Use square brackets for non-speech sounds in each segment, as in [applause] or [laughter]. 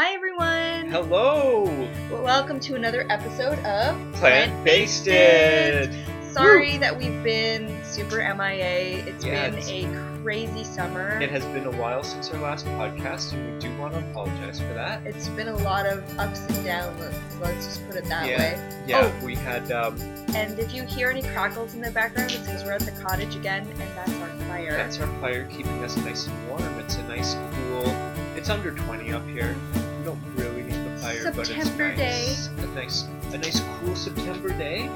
Hi, everyone. Hello, welcome to another episode of plant basted. Sorry that we've been super MIA. It's Yeah, been it's- a crazy summer. It has been a while since our last podcast, and we do want to apologize for that. It's been a lot of ups and downs. Let's, let's just put it that Yeah. way. Yeah, we had um, And if you hear any crackles in the background, it's because we're at the cottage again, and that's our fire. that's our fire keeping us nice and warm. It's a nice, cool. It's under 20 up here. We don't really need the fire, but it's September nice. A nice, a nice, cool September day.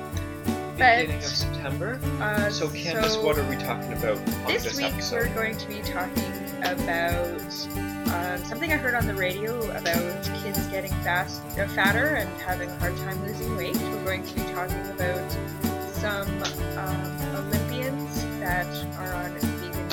But- Beginning of September. Uh, So, Candace, what are we talking about on This this, week episode? we're going to be talking about um, something I heard on the radio about kids getting fast, uh, fatter and having a hard time losing weight. We're going to be talking about some um, Olympians that are on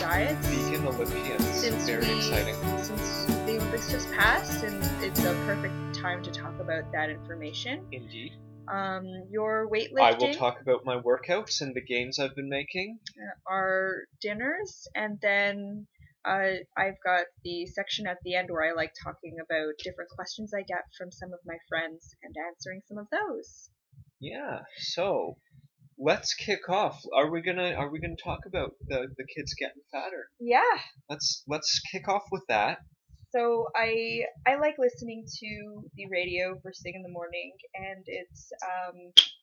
diets. Vegan Olympians. Since Very we, exciting. Since the Olympics just passed, and it's a perfect time to talk about that information. Indeed. Um, your weightlifting. I will talk about my workouts and the gains I've been making. our dinners, and then uh, I've got the section at the end where I like talking about different questions I get from some of my friends and answering some of those. Yeah. So let's kick off. Are we gonna Are we gonna talk about the the kids getting fatter? Yeah. Let's Let's kick off with that. So I I like listening to the radio first thing in the morning, and it's um,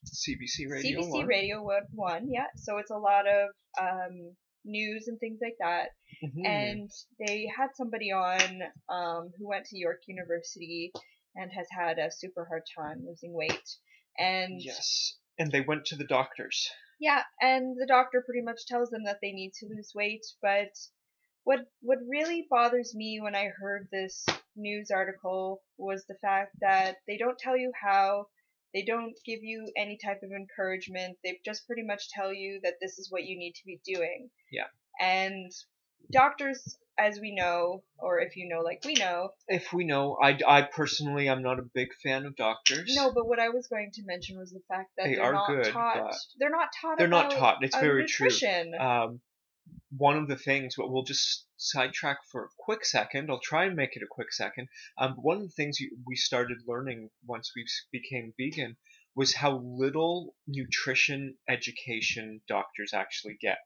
CBC Radio CBC One. Radio One. One, yeah. So it's a lot of um, news and things like that. Mhm. and they had somebody on um, who went to York University and has had a super hard time losing weight. And yes, and they went to the doctors. yeah, and the doctor pretty much tells them that they need to lose weight. But what what really bothers me when I heard this news article was the fact that they don't tell you how. They don't give you any type of encouragement. They just pretty much tell you that this is what you need to be doing. Yeah. And doctors, as we know, or if you know like we know, If we know, I, I personally I'm not a big fan of doctors. no, but what I was going to mention was the fact that They are are not good, taught. They're not taught. they're not taught. It's very true. um, one of the things, but we'll just sidetrack for a quick second. I'll try and make it a quick second. Um, one of the things you, we started learning once we became vegan was how little nutrition education doctors actually get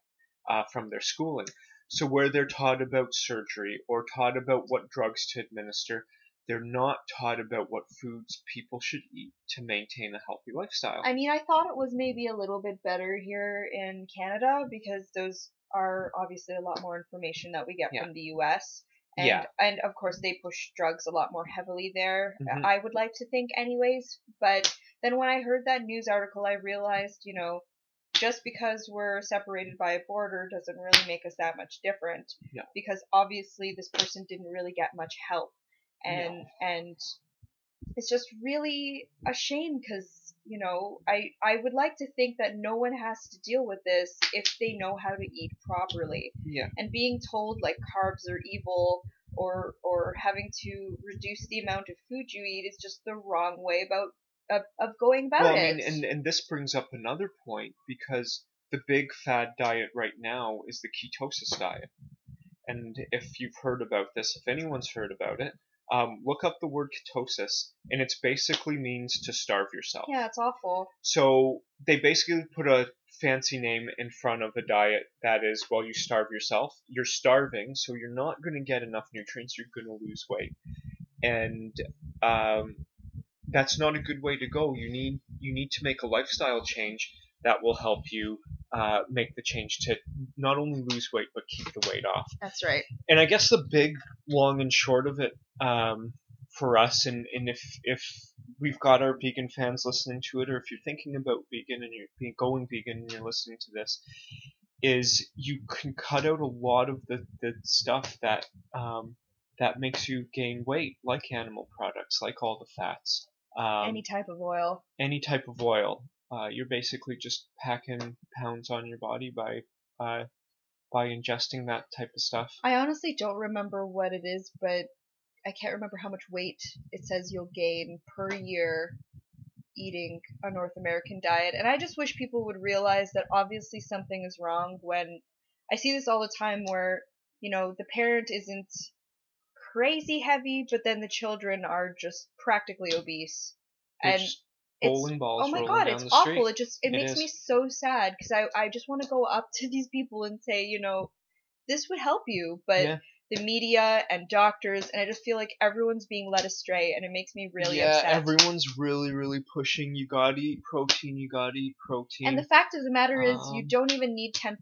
uh, from their schooling. So where they're taught about surgery or taught about what drugs to administer, they're not taught about what foods people should eat to maintain a healthy lifestyle. I mean, I thought it was maybe a little bit better here in Canada because those are obviously a lot more information that we get Yeah. from the U.S. And, Yeah. and of course they push drugs a lot more heavily there. Mhm. I would like to think, anyways. But then when I heard that news article, I realized, you know, just because we're separated by a border doesn't really make us that much different. No. Because obviously this person didn't really get much help, and and it's just really a shame because you know I I would like to think that no one has to deal with this if they know how to eat properly yeah. and being told like carbs are evil or or having to reduce the amount of food you eat is just the wrong way about of, of going about well, it. mean, and, and this brings up another point because the big fad diet right now is the ketosis diet. And if you've heard about this, if anyone's heard about it, um, look up the word ketosis, and it basically means to starve yourself. yeah, it's awful. So they basically put a fancy name in front of a diet that is, well, you starve yourself. You're starving, so you're not going to get enough nutrients. You're going to lose weight, and um, that's not a good way to go. You need you need to make a lifestyle change that will help you uh, make the change to not only lose weight but keep the weight off That's right. and I guess the big long and short of it um, for us, and, and if if we've got our vegan fans listening to it, or if you're thinking about vegan and you're being, going vegan and you're listening to this, is you can cut out a lot of the, the stuff that um, that makes you gain weight, like animal products, like all the fats, um, Any type of oil. any type of oil. Uh, you're basically just packing pounds on your body by uh, by ingesting that type of stuff. I honestly don't remember what it is, but I can't remember how much weight it says you'll gain per year eating a North American diet. And I just wish people would realize that obviously something is wrong when I see this all the time where, you know, the parent isn't crazy heavy, but then the children are just practically obese. They're and it's balls oh my god, it's awful. street. It just it, It makes is. me so sad because I I just want to go up to these people and say, you know, this would help you, but Yeah. the media and doctors and I just feel like everyone's being led astray and it makes me really yeah, upset. everyone's really, really pushing. You gotta eat protein. You gotta eat protein. And the fact of the matter is, you Um, don't even need 10%.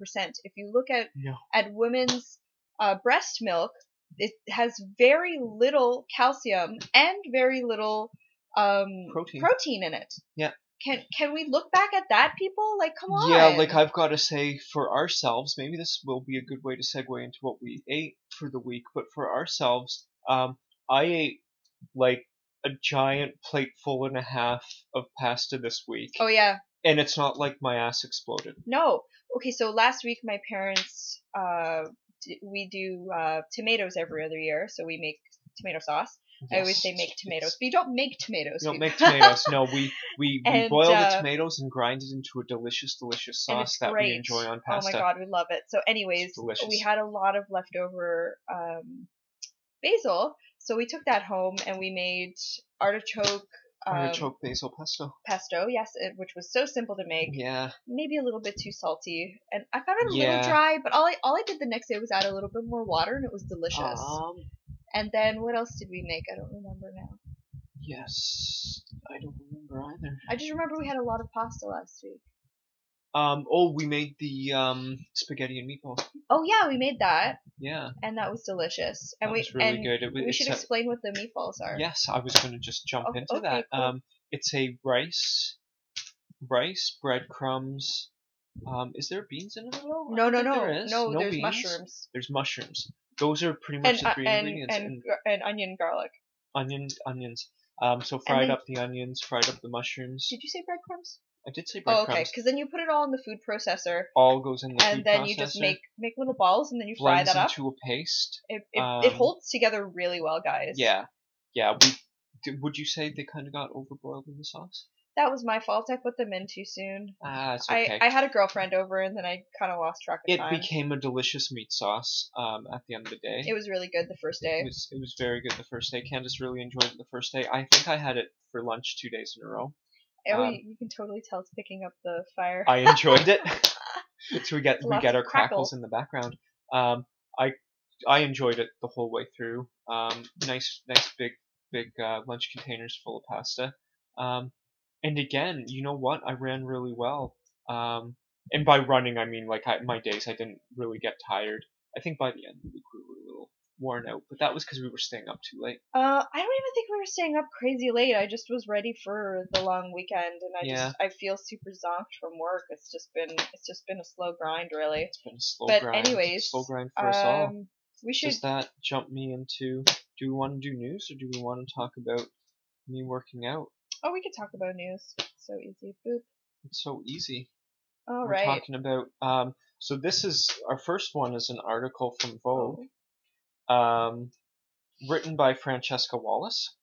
If you look at no. at women's uh, breast milk, it has very little calcium and very little um, Protein. protein in it. Yeah. Can can we look back at that, people? Like, come on. Yeah, like I've got to say for ourselves, maybe this will be a good way to segue into what we ate for the week. But for ourselves, um, I ate like a giant plateful and a half of pasta this week, Oh yeah. and it's not like my ass exploded. No. Okay, so last week my parents uh we do uh tomatoes every other year, so we make tomato sauce. I always say make tomatoes, but you don't make tomatoes. We don't make [laughs] tomatoes. No, we we, we And, boil uh, the tomatoes and grind it into a delicious, delicious sauce that we enjoy on pasta. Oh my god, we love it. So, anyways, we had a lot of leftover um, basil, so we took that home and we made artichoke, um, Artichoke basil pesto. pesto. Yes, it, which was so simple to make. Yeah, Maybe a little bit too salty, and I found it a Yeah. little dry. But all I all I did the next day was add a little bit more water, and it was delicious. um, and then what else did we make? I don't remember now. yes, I don't remember either. I just remember we had a lot of pasta last week. Um, oh, we made the um spaghetti and meatballs. Oh yeah, we made that, Yeah, and that was delicious. And that we was really and good. It, was- we it's should a- explain what the meatballs are. Yes, I was going to just jump Oh, into okay, that. cool. Um, it's a rice, rice, breadcrumbs. Um, is there beans in it at all? I No, don't no, think no, There is. no. there's beans. mushrooms There's mushrooms. Those are pretty much and the uh, three and ingredients. and, And, and onion garlic. onion, onions. Um, so fried then- up the onions, fried up the mushrooms. Did you say breadcrumbs? I did say Oh, breadcrumbs. okay. Because then you put it all in the food processor, All goes in the and food then you just make make little balls, and then you fry blends that up. into a paste. It it, um, it holds together really well, guys. Yeah, yeah. We, would you say they kind of got overboiled in the sauce? That was my fault. I put them in too soon. Ah, it's okay. I, I had a girlfriend over, and then I kind of lost track of it time. became a delicious meat sauce um, at the end of the day. It was really good the first day. It was it was very good the first day. Candace really enjoyed it the first day. I think I had it for lunch two days in a row. Oh, um, you, can totally tell it's picking up the fire. I enjoyed it. [laughs] [laughs] so we get we get our crackles crackle. in the background. Um, I I enjoyed it the whole way through. Um, nice nice big big uh, lunch containers full of pasta. Um, and again, you know what? I ran really well. Um, and by running, I mean like I, my days. I didn't really get tired. I think by the end of we little worn out, but that was because we were staying up too late. Uh, I don't even think we were staying up crazy late. I just was ready for the long weekend, and I Yeah. just I feel super zonked from work. It's just been it's just been a slow grind, really. It's been a slow But grind. anyways, slow grind for us all. Um, we should. Does that jump me into? Do we want to do news or do we want to talk about me working out? Oh, we could talk about news. So easy. Boop. It's so easy. All We're right. talking about. Um, so this is our first one is an article from Vogue, um, written by Francesca Wallace,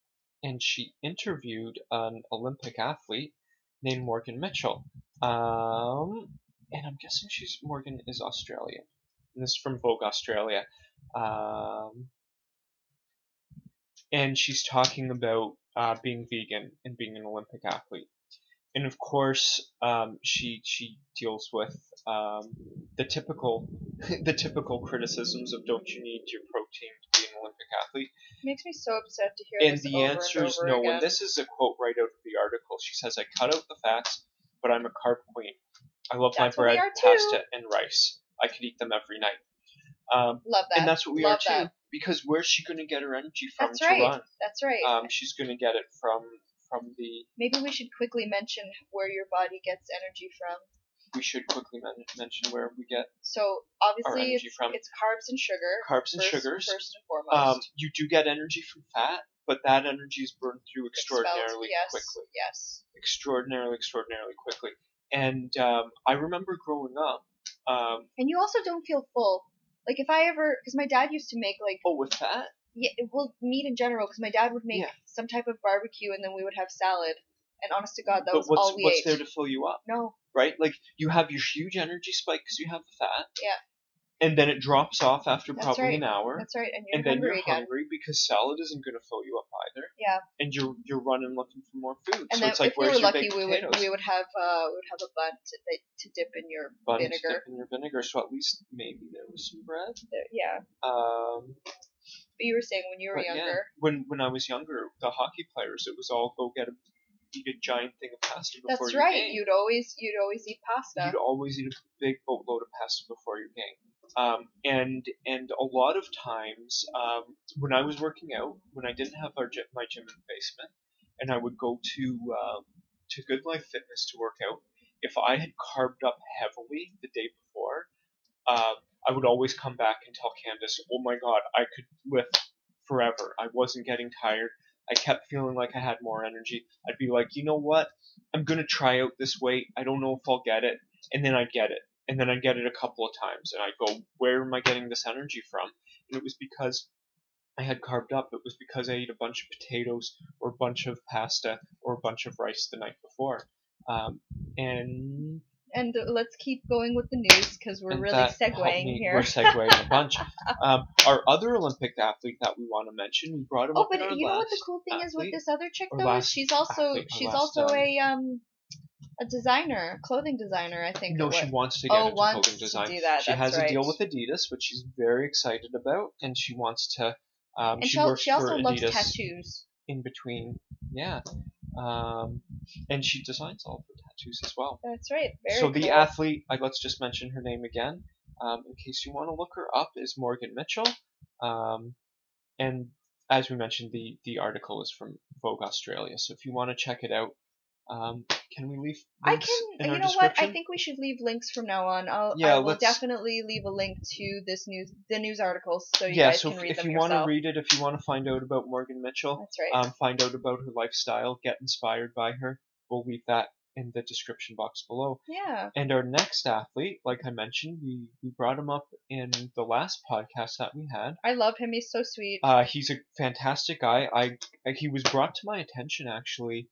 and she interviewed an Olympic athlete named Morgan Mitchell. Um, and I'm guessing she's Morgan is Australian. And this is from Vogue Australia. Um, and she's talking about uh, being vegan and being an Olympic athlete. And of course, um, she she deals with um, the typical [laughs] the typical criticisms of don't you need your protein to be an Olympic athlete? Makes me so upset to hear And the answer is no. again. And this is a quote right out of the article. She says, "I cut out the fats, but I'm a carb queen. I love That's my bread, pasta, and rice. I could eat them every night." Um, Love that. and that's what we Love are too. that. Because where's she going to get her energy from That's to right. run? That's right. Um, she's going to get it from from the. Maybe we should quickly mention where your body gets energy from. We should quickly men- mention where we get So obviously energy it's, from. it's carbs and sugar. carbs and first, sugars. First and foremost. Um, you do get energy from fat, but that energy is burned through extraordinarily yes, quickly. Yes. Extraordinarily, extraordinarily quickly. And um, I remember growing up. Um, And you also don't feel full. Like if I ever, because my dad used to make like, oh, with fat? Yeah, well, meat in general. Because my dad would make Yeah. some type of barbecue, and then we would have salad. And honest to God, that but was what's all we what's ate. there to fill you up, No, right? Like you have your huge energy spike because you have the fat. Yeah. and then it drops off after That's probably right. an hour. That's right, and you're and then hungry you're again. hungry because salad isn't going to fill you up either. Yeah. And you're you're running looking for more food. And so then it's like, if we where's were your lucky, baked we would potatoes? we would have uh we would have a bun to, to dip in your Bun to vinegar. dip in your vinegar, so at least maybe there was some bread. There- Yeah, Um, but you were saying when you were but yeah, younger. when when I was younger, the hockey players, it was all go get a eat a giant thing of pasta before That's right. game. You'd always you'd always eat pasta. You'd always eat a big boatload of pasta before your game. Um, and and a lot of times um, when I was working out, when I didn't have our gym, my gym in the basement, and I would go to um, to Good Life Fitness to work out, if I had carbed up heavily the day before, uh, I would always come back and tell Candace, "Oh my God, I could lift forever. I wasn't getting tired. I kept feeling like I had more energy. I'd be like, you know what? I'm gonna try out this weight. I don't know if I'll get it, and then I'd get it, and then I'd get it a couple of times, and I'd go, where am I getting this energy from? And it was because I had carbed up. It was because I ate a bunch of potatoes or a bunch of pasta or a bunch of rice the night before. Um, and And let's keep going with the news because we're and really segueing me- here. We're segueing a bunch. [laughs] Um, our other Olympic athlete that we want to mention, we brought him Oh, but you know what the cool thing is with this other chick though? last She's also athlete, she's also a um a designer, clothing designer, I think. No, she wants to get Oh, into clothing design. do that, She that's has a deal with Adidas, which she's very excited about, and she wants to. Um, and she she, works she also loves tattoos. in between. Yeah, um, and she designs all of her tattoos as well. That's right. Very so the athlete, I let's just mention her name again, um, in case you want to look her up, is Morgan Mitchell, um, and as we mentioned, the the article is from Vogue Australia. So if you want to check it out, um, can we leave I links can. in You know what? I think we should leave links from now on. I'll. Yeah, I will let's- definitely leave a link to this news, the news articles, so you yeah, guys so can if, read if them you want to read it, if you want to find out about Morgan Mitchell, That's right. um, find out about her lifestyle, get inspired by her, we'll leave that in the description box below. yeah. And our next athlete, like I mentioned, we, we brought him up in the last podcast that we had. I love him. He's so sweet. Uh, he's a fantastic guy. I, I he was brought to my attention actually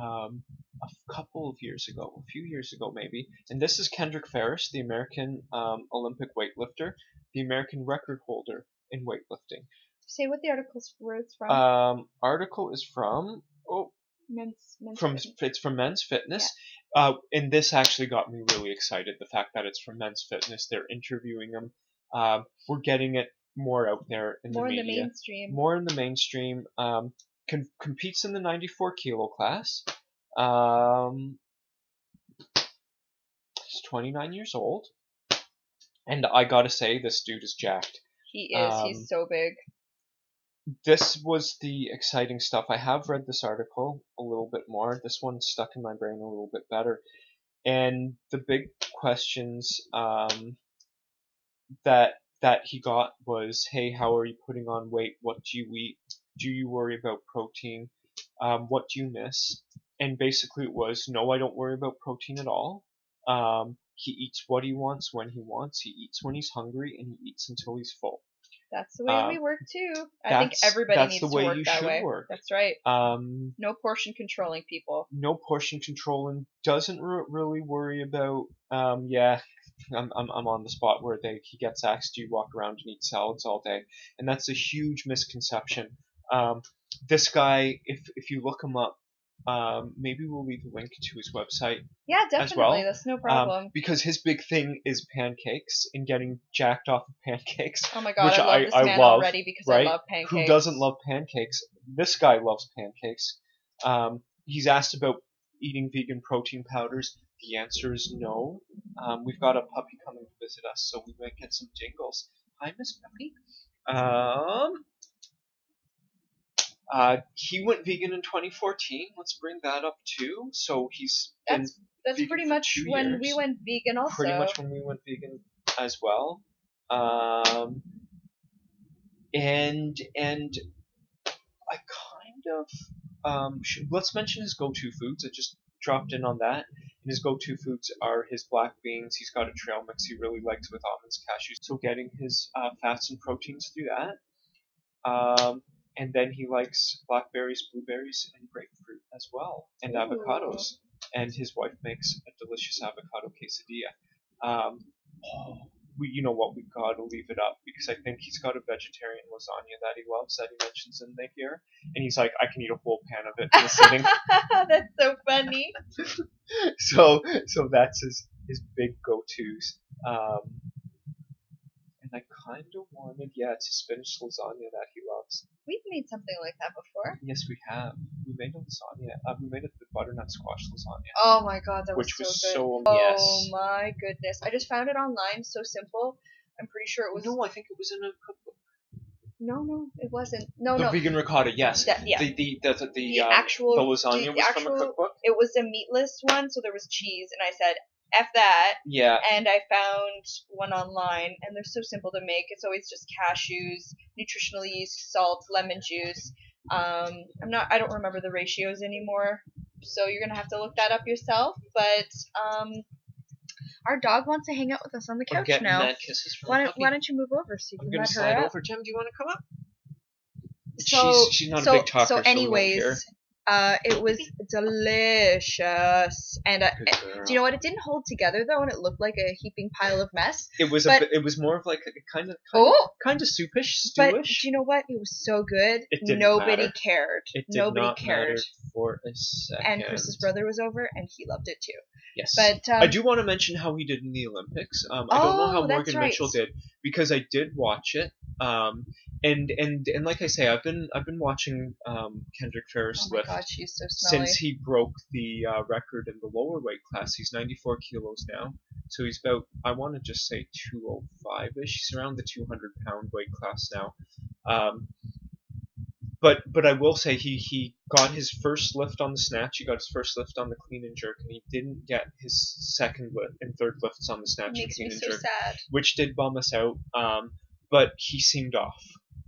um, a couple of years ago, a few years ago maybe. And this is Kendrick Farris, the American um, Olympic weightlifter, the American record holder in weightlifting. Say what the article's from. Um, article is from oh men's, men's from Fitness. it's from Men's Fitness. Uh, and this actually got me really excited. The fact that it's from Men's Fitness, they're interviewing him. Um, we're getting it more out there in more the in the mainstream. more in the mainstream. Um, com- competes in the 94 kilo class. Um, he's 29 years old, and I gotta say, this dude is jacked. He is. um, he's so big. this was the exciting stuff. I have read this article a little bit more. This one stuck in my brain a little bit better. And the big questions um, that that he got was, "Hey, how are you putting on weight? What do you eat? Do you worry about protein? Um, what do you miss?" And basically, it was, "No, I don't worry about protein at all. Um, he eats what he wants when he wants. He eats when he's hungry, and he eats until he's full." That's the way um, we work too. I think everybody that's needs the to way work you that should way. work. That's right. Um, No portion controlling people. no portion controlling doesn't re- really worry about um yeah I'm, I'm, I'm on the spot where they he gets asked do you walk around and eat salads all day and that's a huge misconception um this guy if if you look him up um maybe we'll leave a link to his website Yeah, As well, definitely. That's no um, problem. because his big thing is pancakes and getting jacked off of pancakes oh my god, which I love I- this I man love, already because right? I love pancakes. who doesn't love pancakes? This guy loves pancakes. Um, he's asked about eating vegan protein powders. The answer is no. Um, we've got a puppy coming to visit us, so we might get some jingles. Hi, Miss Puppy. Um, uh, he went vegan in 2014. Let's bring that up too. So he's been That's that's pretty much when years. we went vegan also. pretty much when we went vegan as well. Um, and and I kind of um, should, let's mention his go-to foods. I just dropped in on that. And his go-to foods are his black beans. He's got a trail mix he really likes with almonds, cashews. So getting his uh, fats and proteins through that. Um, and then he likes blackberries, blueberries, and grapefruit as well, and Ooh. avocados. And his wife makes a delicious avocado quesadilla. Um, [gasps] we, you know what, we gotta leave it up because I think he's got a vegetarian lasagna that he loves that he mentions in the here, and he's like, I can eat a whole pan of it in a sitting. [laughs] That's so funny. [laughs] so, so that's his his big go tos. Um, and I kind of wanted, yeah, it's a spinach lasagna that he loves. We've made something like that before. Yes, we have. We made a lasagna. Uh, we made it the butternut squash lasagna, Oh my god, that was which so was good. so oh yes. my goodness. I just found it online, so simple. I'm pretty sure it was No, I think it was in a cookbook. No, no, it wasn't. No, the no. vegan ricotta, yes. That- yeah. The the the, the, the, The um, actual the lasagna the was from a cookbook. It was a meatless one, so there was cheese, and I said, F that. Yeah, And I found one online, and they're so simple to make. It's always just cashews, nutritional yeast, salt, lemon juice. Um, I'm not. I don't remember the ratios anymore, so you're gonna have to look that up yourself. But um, our dog wants to hang out with us on the couch now. mad kisses from Why don't, why don't you move over so you I'm can let slide her out? over. Jim, do you want to come up? So, she's she's not so, a big talker. so anyways. Uh, it was delicious, and uh, Good girl. do you know what? It didn't hold together though, and it looked like a heaping pile of mess. It was a but- bit, it was more of like a kind of kind, Oh, kind of soupish, but stewish. do you know what? It was so good. It didn't Nobody matter. cared. it did Nobody not cared. matter for a second. And Chris's brother was over, and he loved it too. Yes. But um, I do want to mention how he did in the Olympics. Um, I don't know Oh, how that's Morgan right. Mitchell did because I did watch it. Um, and and and like I say, I've been I've been watching um, Kendrick Farris Oh lift god, so since he broke the uh, record in the lower weight class. He's 94 kilos now, so he's about I want to just say 205 ish. He's around the 200 pound weight class now. Um, but but I will say he he got his first lift on the snatch. He got his first lift on the clean and jerk, and he didn't get his second lift and third lifts on the snatch and clean me and so jerk, sad. which did bum us out. Um, but he seemed off.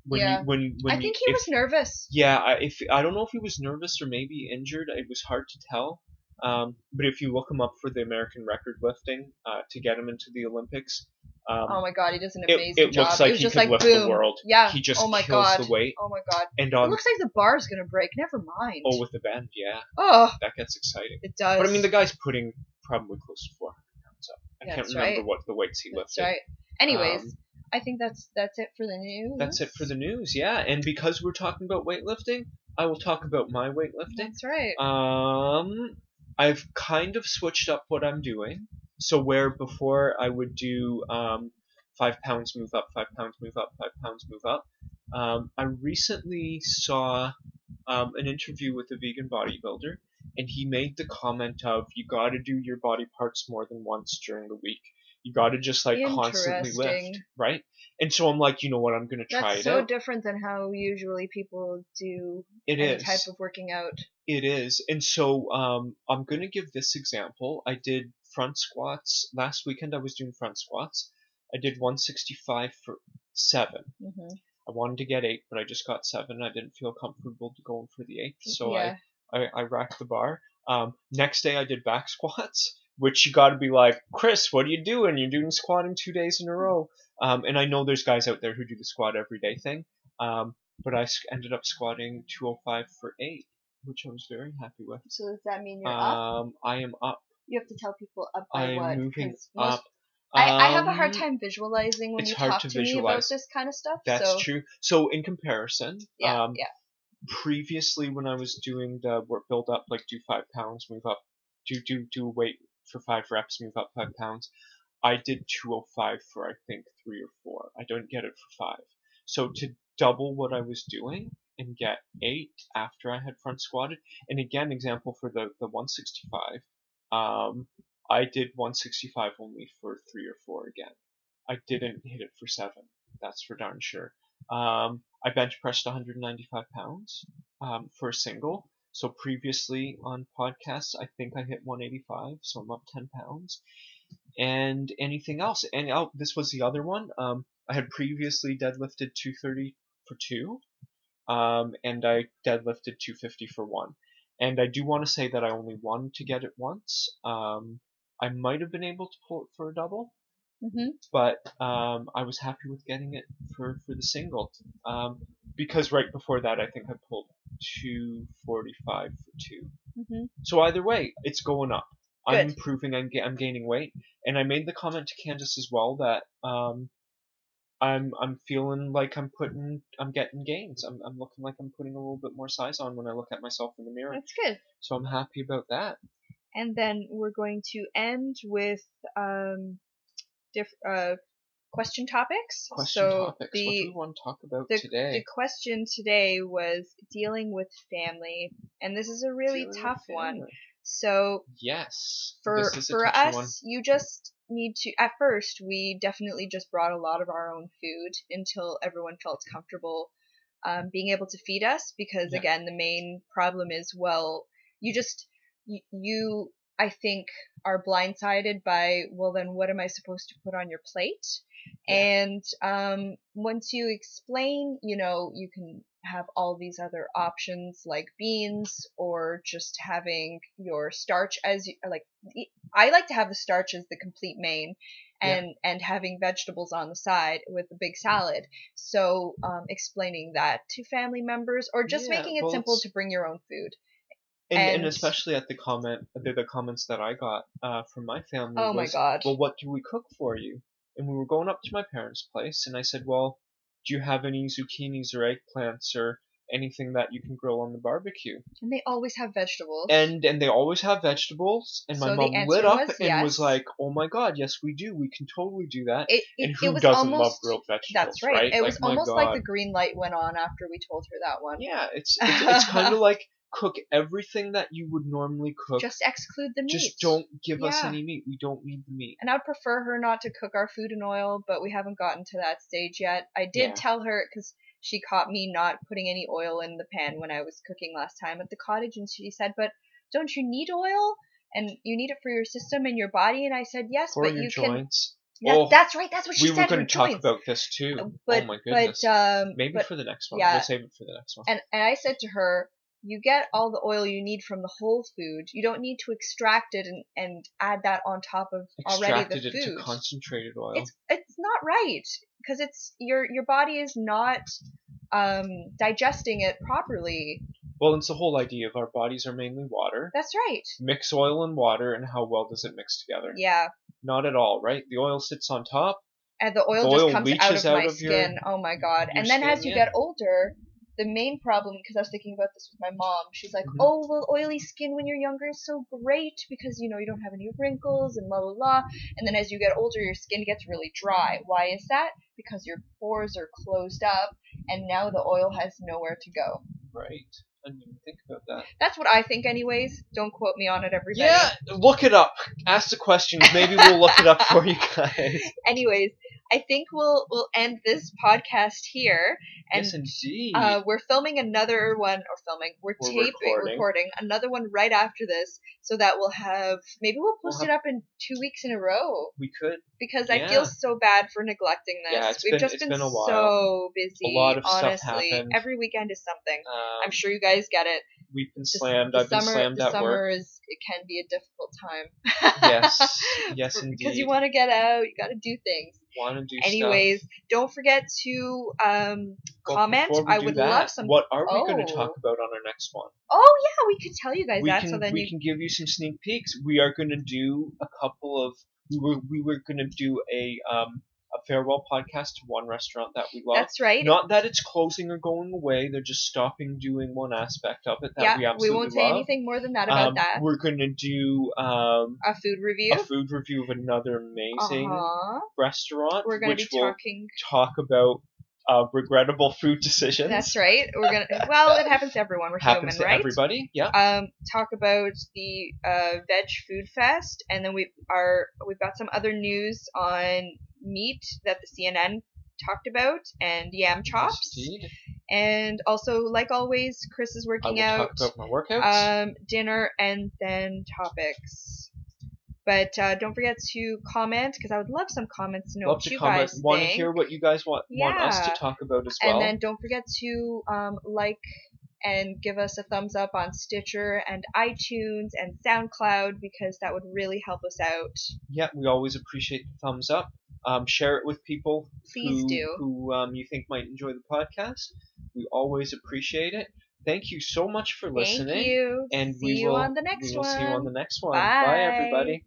When Yeah. you, when when I you- think he if- was nervous. yeah, I, if I don't know if he was nervous or maybe injured. It was hard to tell. Um, but if you look him up for the American record lifting uh, to get him into the Olympics, um, oh my god, he does an it, amazing it job. looks like it was he just like lift boom. the world. Yeah. He just oh my kills god. the weight. Oh my god. And It looks like the bar's gonna break. Never mind. oh with the bend, yeah, Oh, that gets exciting. it does. But I mean, the guy's putting probably close to 400 pounds up. I can't remember right. what the weights he That's lifted. right. Anyways, Um, I think that's that's it for the news. That's it for the news, yeah. And because we're talking about weightlifting, I will talk about my weightlifting. That's right. Um, I've kind of switched up what I'm doing. So where before I would do um, five pounds move up, five pounds move up, five pounds move up. Um, I recently saw um, an interview with a vegan bodybuilder, and he made the comment of you got to do your body parts more than once during the week. You got to just like constantly lift, right? And so I'm like, you know what? I'm gonna try That's it so out. different than how usually people do It any is. type of working out. It is. And so um, I'm going to give this example. I did front squats. Last weekend I was doing front squats. I did 165 for seven. hmm I wanted to get eight, but I just got seven. I didn't feel comfortable going for the eighth, so yeah. I, I, I racked the bar. Um, next day I did back squats, [laughs] which you got to be like, Chris, what are you doing? You're doing squatting two days in a row. Um, and I know there's guys out there who do the squat every day thing. Um, but I ended up squatting 205 for eight, which I was very happy with. So does that mean you're up? Um, I am up. You have to tell people up by I'm what? moving most- up. I, I have a hard Um, time visualizing when it's you hard talk to to, me about visualize. this kind of stuff. That's so, true. So in comparison, Yeah, um, yeah. previously when I was doing the work build up, like do five pounds, move up, do do do weight for five reps, move up five pounds. I did 205 for I think three or four. I don't get it for five. So to double what I was doing and get eight after I had front squatted, and again example for the the 165, um, I did 165 only for three or four again. I didn't hit it for seven. That's for darn sure. Um, I bench pressed 195 pounds um, for a single. So previously on podcasts, I think I hit 185, so I'm up 10 pounds. And anything else? And oh, this was the other one. Um, I had previously deadlifted 230 for two, um, and I deadlifted 250 for one. And I do want to say that I only wanted to get it once. Um, I might have been able to pull it for a double, hmm but um, I was happy with getting it for, for the single um, because right before that I think I pulled 245 for two. hmm So either way, it's going up. I'm improving. I'm, ga- I'm gaining weight, and I made the comment to Candace as well that um, I'm I'm feeling like I'm putting I'm getting gains. I'm I'm looking like I'm putting a little bit more size on when I look at myself in the mirror. That's good. So I'm happy about that. And then we're going to end with um, diff- uh, question topics. Question so topics. The, what do we want to talk about the, today? the question today was dealing with family, and this is a really Dealing tough one. So Yes. for this is a for us, one. you just need to. At first, we definitely just brought a lot of our own food until everyone felt comfortable um, being able to feed us. Because Yeah. again, the main problem is well, you just you, you I think are blindsided by well, then what am I supposed to put on your plate? Yeah. And um, once you explain, you know, you can have all these other options like beans or just having your starch as you like I like to have the starch as the complete main Yeah. and and having vegetables on the side with a big salad. So um, explaining that to family members or just Yeah, making it well, simple to bring your own food. and, and, and- especially at the comment the, the comments that I got uh, from my family Oh my was, god. well what do we cook for you and we were going up to my parents place and I said well do you have any zucchinis or eggplants or anything that you can grill on the barbecue And they always have vegetables. and and they always have vegetables and my So mom lit up was and was like oh my god yes we do we can totally do that it, it, and who it was doesn't love grilled vegetables that's right. It like, was almost like the green light went on after we told her that one. yeah it's [laughs] it's, it's kind of like cook everything that you would normally cook Just exclude the meat. just don't give us any meat. We don't need the meat. And I would prefer her not to cook our food in oil, but we haven't gotten to that stage yet. I did Yeah. tell her because she caught me not putting any oil in the pan when I was cooking last time at the cottage, and she said, "But don't you need oil? And you need it for your system and your body?" And I said, "Yes, For but your you can." joints. That- Oh, that's right. That's what she said. we were going to talk joints. about this too. But oh my goodness. but um, Maybe but for the next one. yeah. We'll save it for the next one. And and I said to her, you get all the oil you need from the whole food. You don't need to extract it and, and add that on top of already Extracted the it to concentrated oil. It's it's not right because it's your your body is not um digesting it properly. well, it's the whole idea of our bodies are mainly water. That's right. Mix oil and water, and how well does it mix together? Yeah. Not at all, right? The oil sits on top. And the oil The oil just comes out of out my of your- skin. oh my god. And then as you yeah. get older, the main problem because I was thinking about this with my mom. She's like, Mhm. "Oh, well, oily skin when you're younger is so great because you know you don't have any wrinkles and blah blah blah." And then as you get older, your skin gets really dry. Why is that? Because your pores are closed up, and now the oil has nowhere to go. Right. I didn't even think about that. That's what I think, anyways. Don't quote me on it, everybody. Yeah, look it up. Ask the questions. Maybe we'll look it up for you [laughs] guys. Anyways, I think we'll we'll end this podcast here, and yes, indeed. uh, we're filming another one, or filming. We're, We're taping, recording. recording. another one right after this, so that we'll have maybe we'll We'll post have- it up in two weeks in a row we could. because I feel so bad for neglecting this. Yeah, it's We've been- just it's been, been a while. so busy. A lot of stuff honestly, happened. every weekend is something. Um, I'm sure you guys get it. We've been slammed. the I've been summer, slammed the at summer work. is it can be a difficult time. Yes, [laughs] yes, indeed. Because you want to get out, you got to do things. want to do Anyways, stuff. don't forget to um, Well, comment. I would that, love some. What are we going Oh. to talk about on our next one? Oh yeah, we could tell you guys we that. can so then we you. can give you some sneak peeks. We are going to do a couple of we were we were going to do a um a farewell podcast to one restaurant that we love. That's right. Not that it's closing or going away. They're just stopping doing one aspect of it that yeah, we we absolutely won't say love. anything more than that about um, that. We're going to do um A food review. a food review of another amazing uh-huh. restaurant, We're going to be talking. talk about uh, regrettable food decisions. That's right. We're gonna. Well, it happens to everyone. We're Happens human, to right? everybody. Yeah. um, talk about the uh, Veg Food Fest, and then we are we've got some other news on meat that the CNN talked about, and yam chops, Yes, and also like always, Chris is working out talk about my workouts. um, dinner and then topics. But uh, don't forget to comment because I would love some comments to know Love what to you comment. guys Want to hear what you guys want want us to talk about as well. And then don't forget to um, like and give us a thumbs up on Stitcher and iTunes and SoundCloud because that would really help us out. yeah, we always appreciate the thumbs up. Um, share it with people Please who, do. who um, you think might enjoy the podcast. We always appreciate it. Thank you so much for listening. Thank you. And See we you will, on the next we will one. see you on the next one. Bye. Bye everybody.